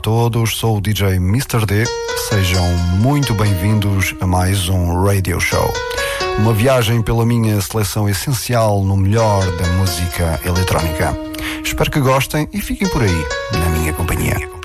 Todos, sou o DJ Mr. D. Sejam muito bem-vindos a mais um Radio Show. Uma viagem pela minha seleção essencial no melhor da música eletrónica. Espero que gostem e fiquem por aí, na minha companhia.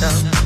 some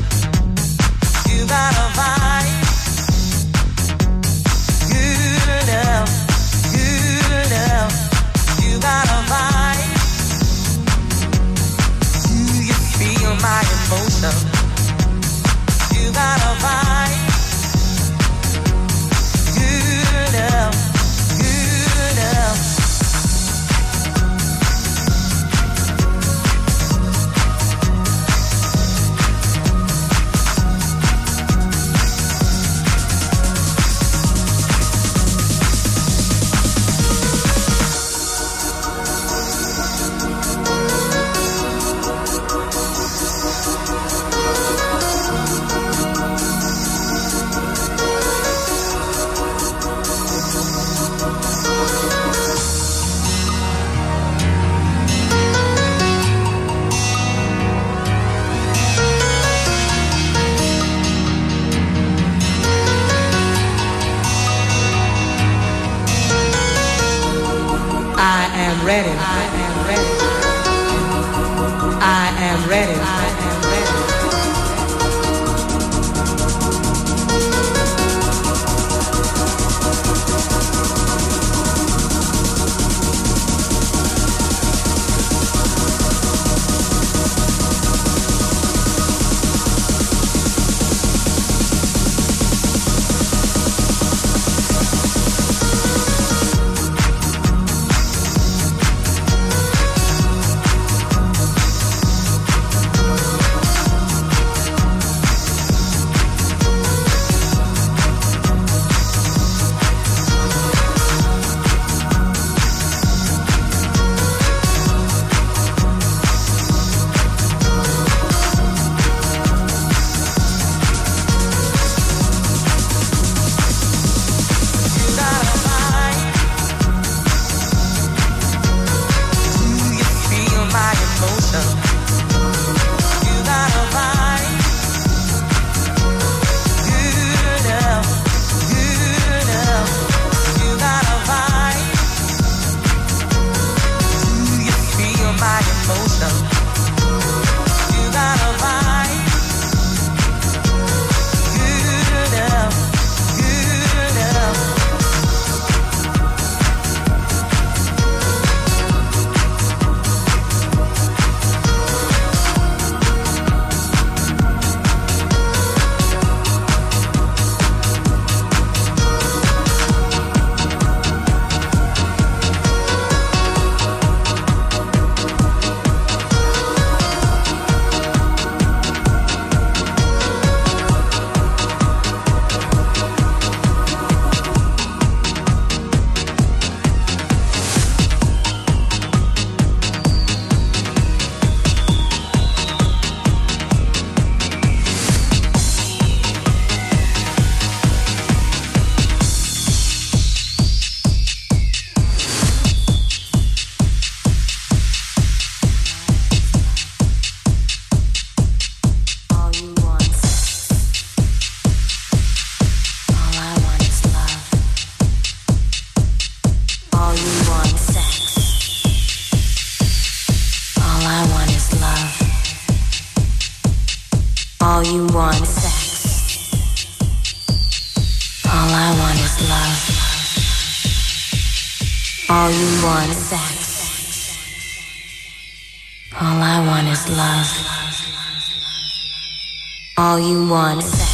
All you want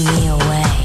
me away.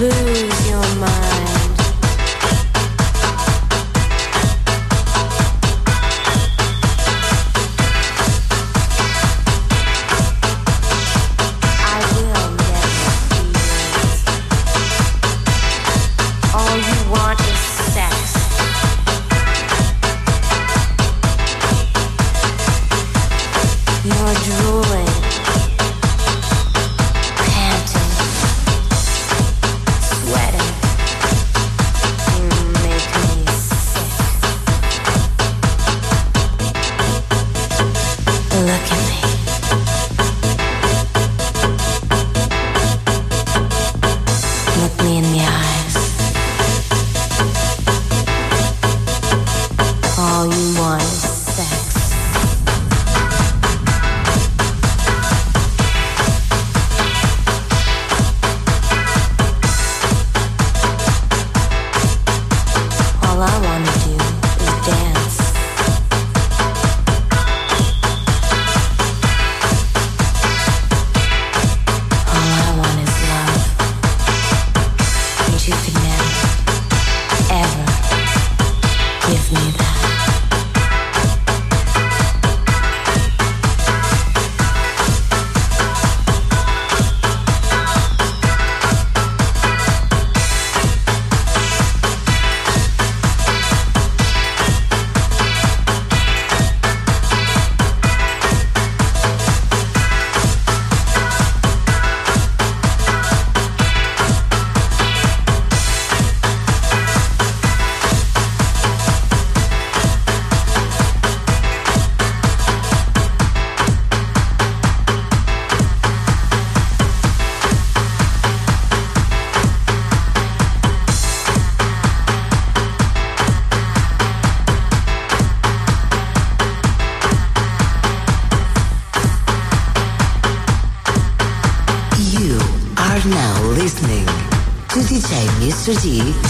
lose your mind. DJ Mr.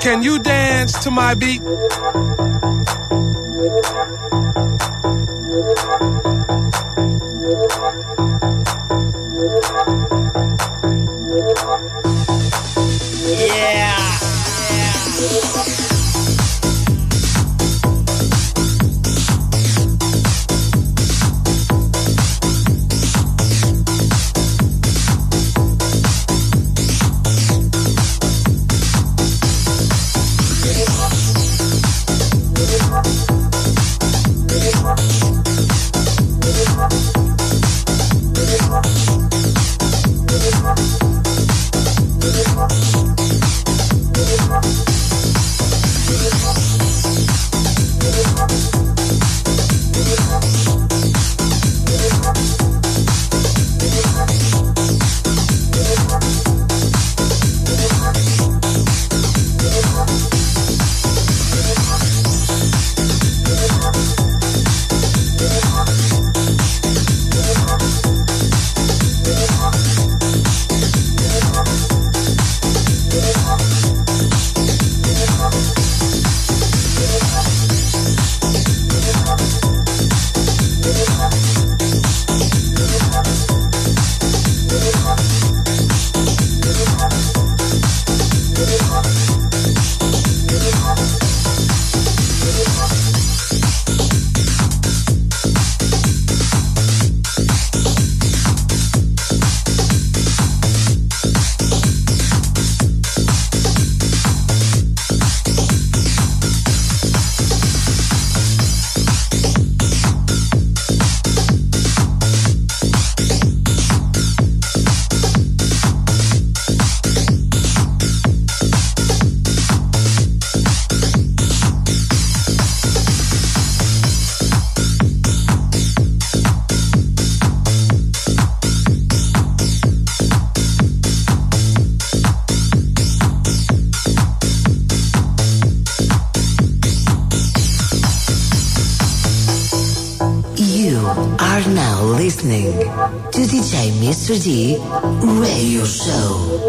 can you dance to my beat? Mr. D Radio Show.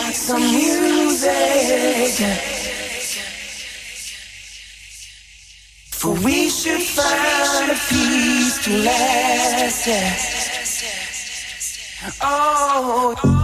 got some music. For we should find a peace to last. Oh.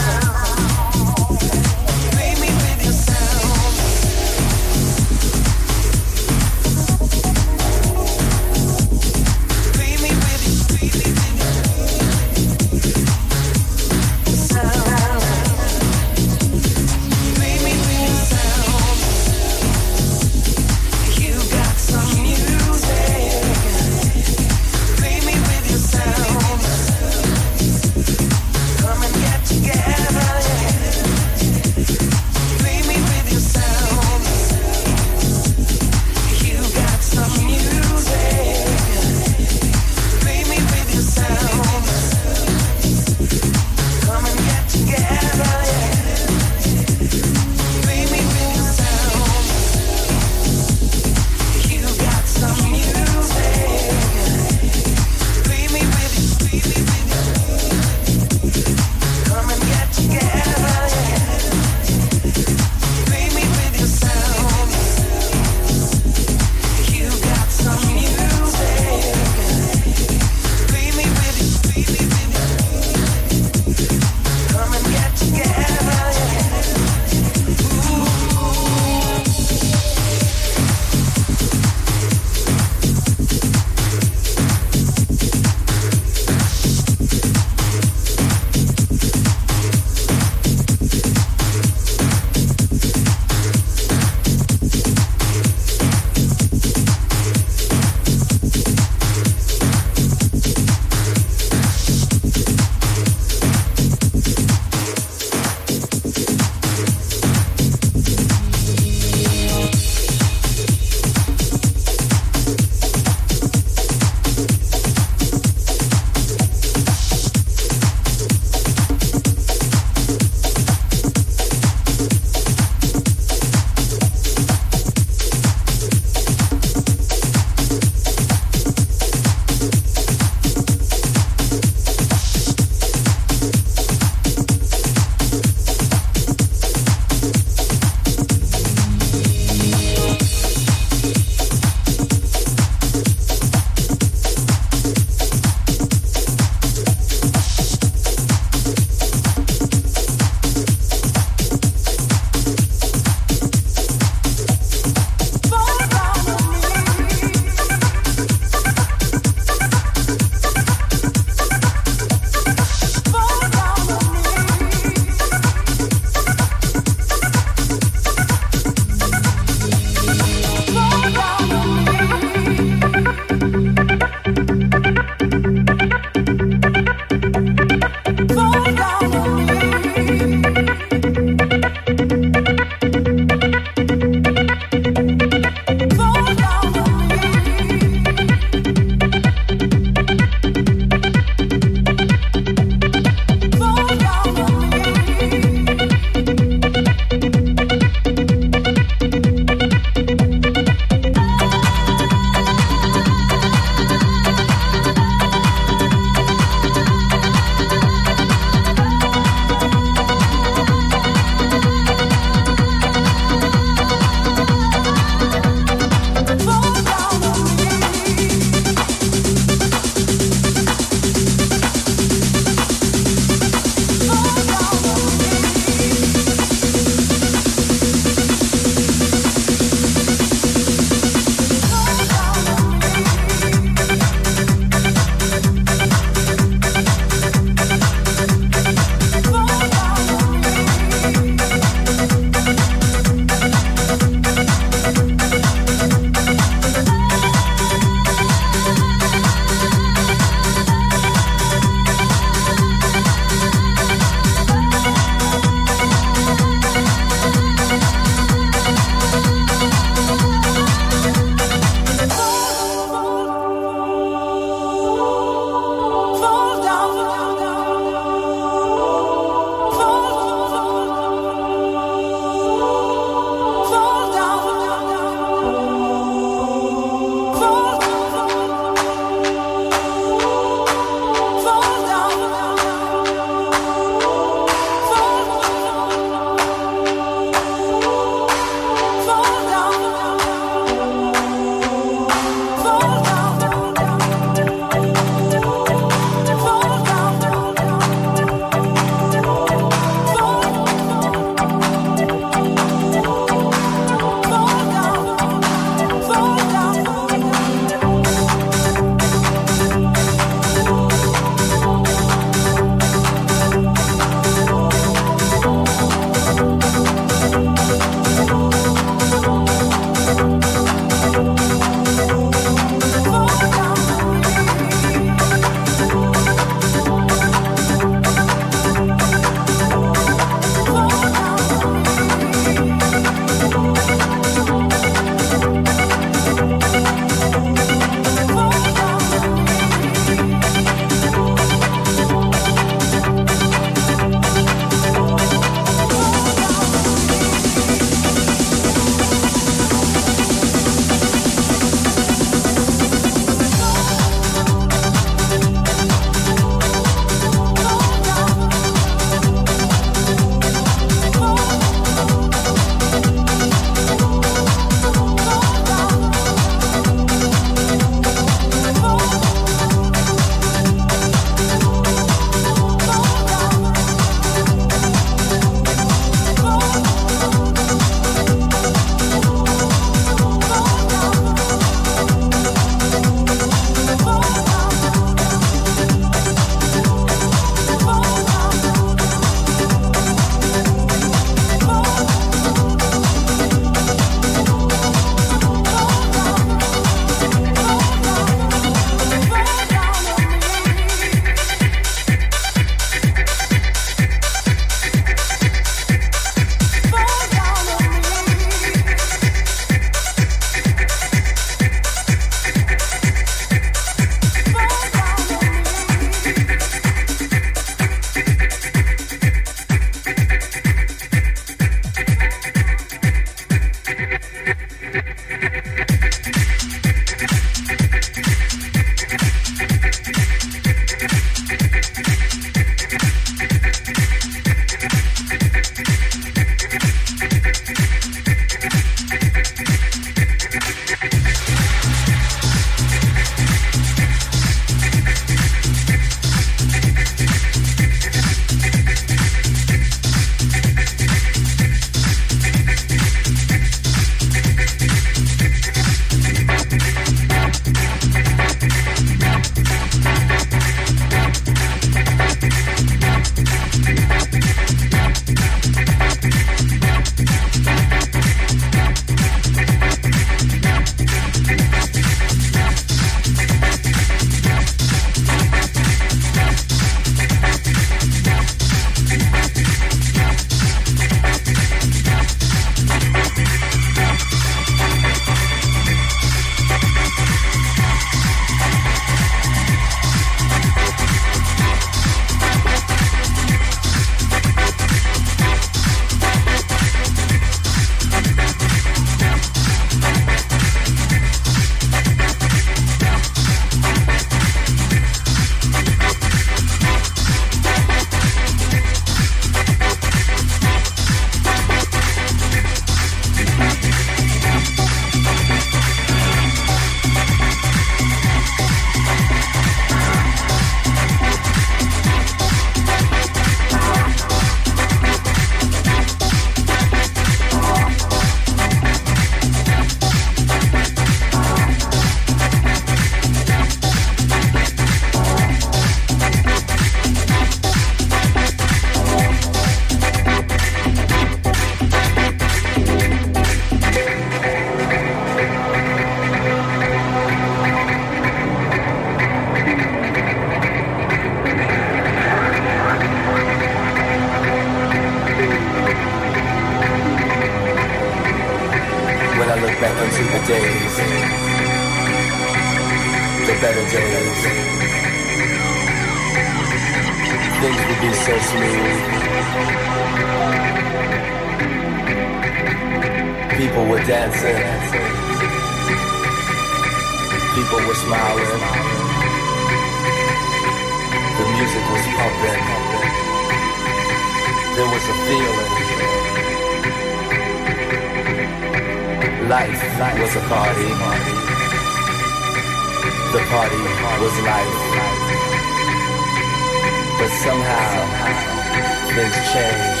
Things change.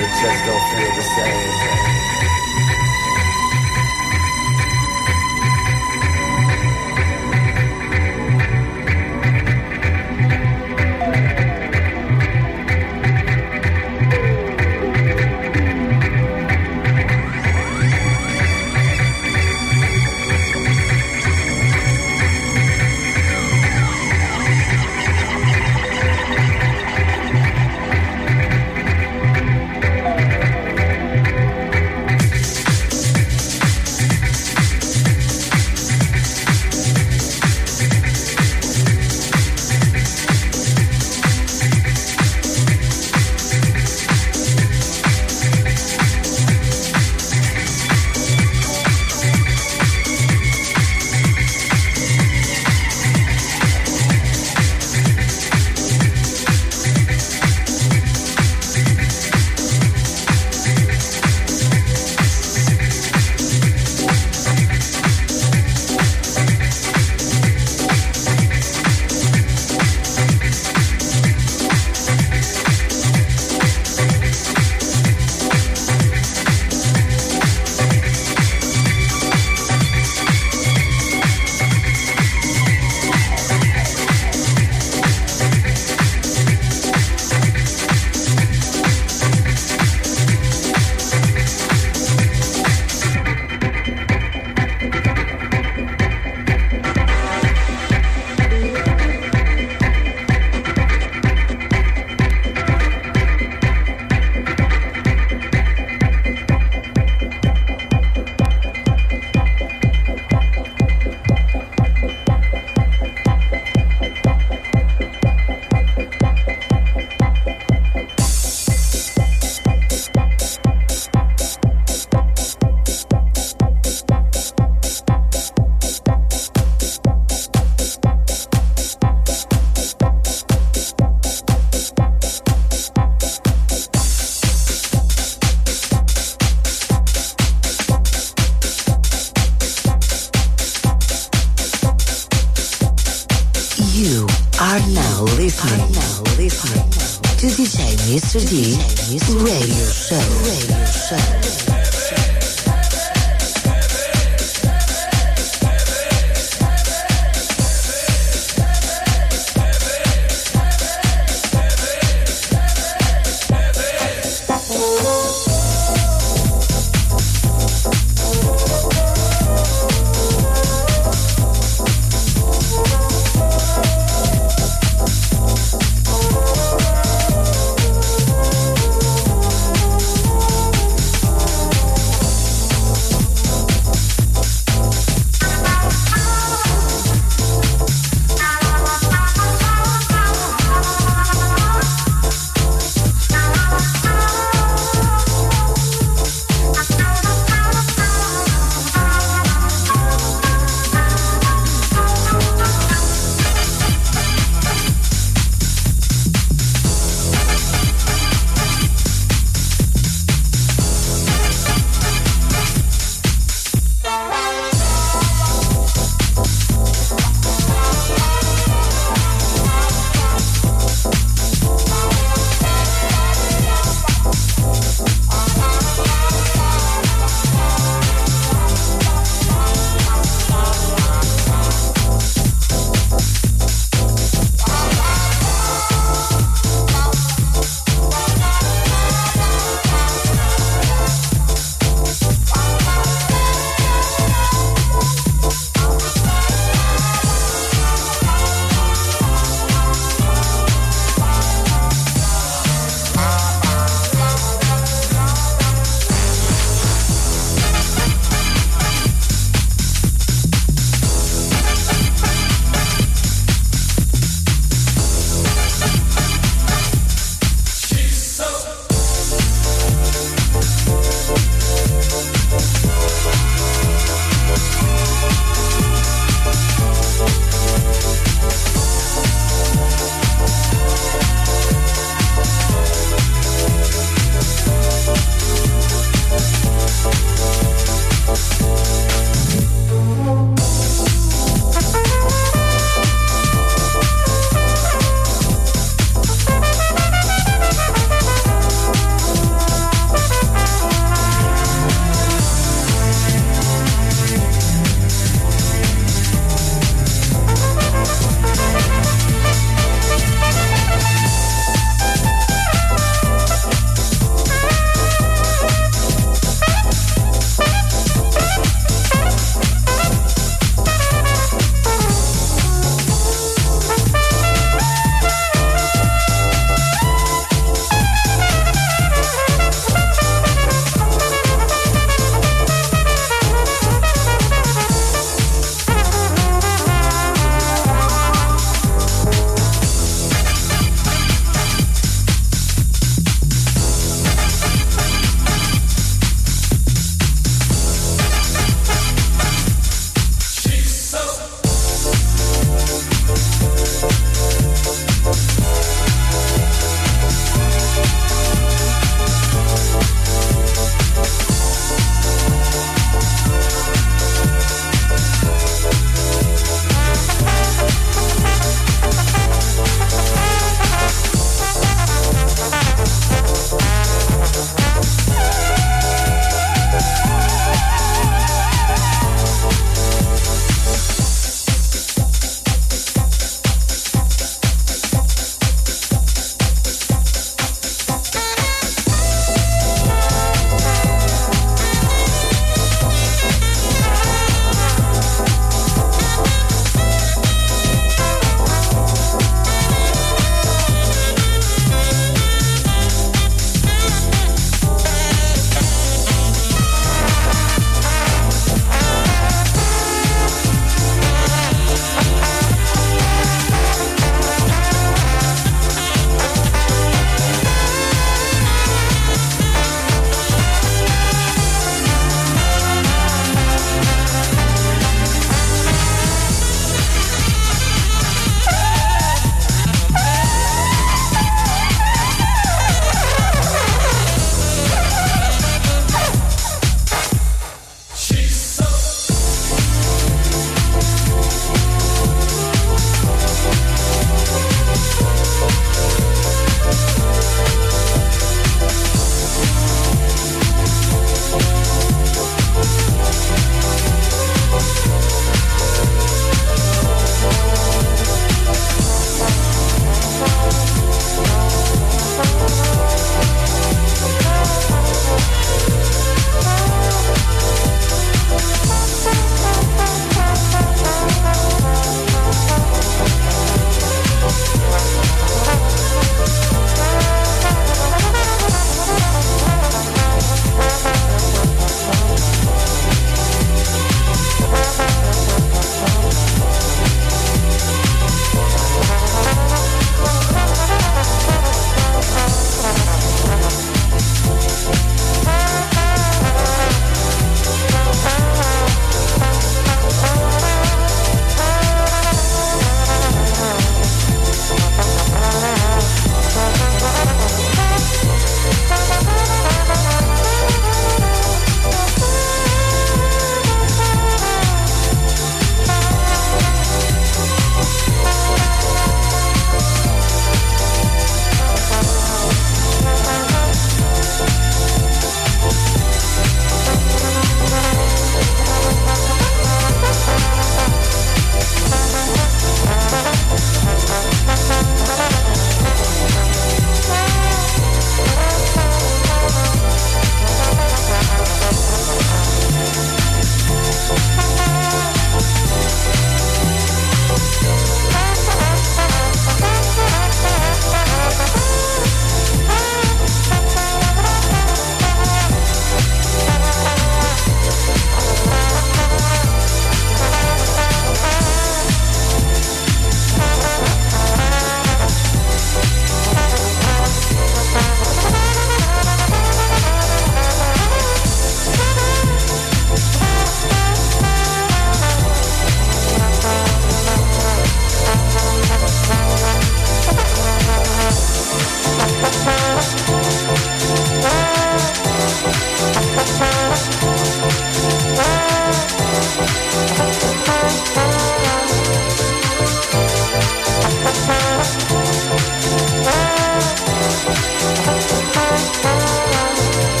It just don't feel the same.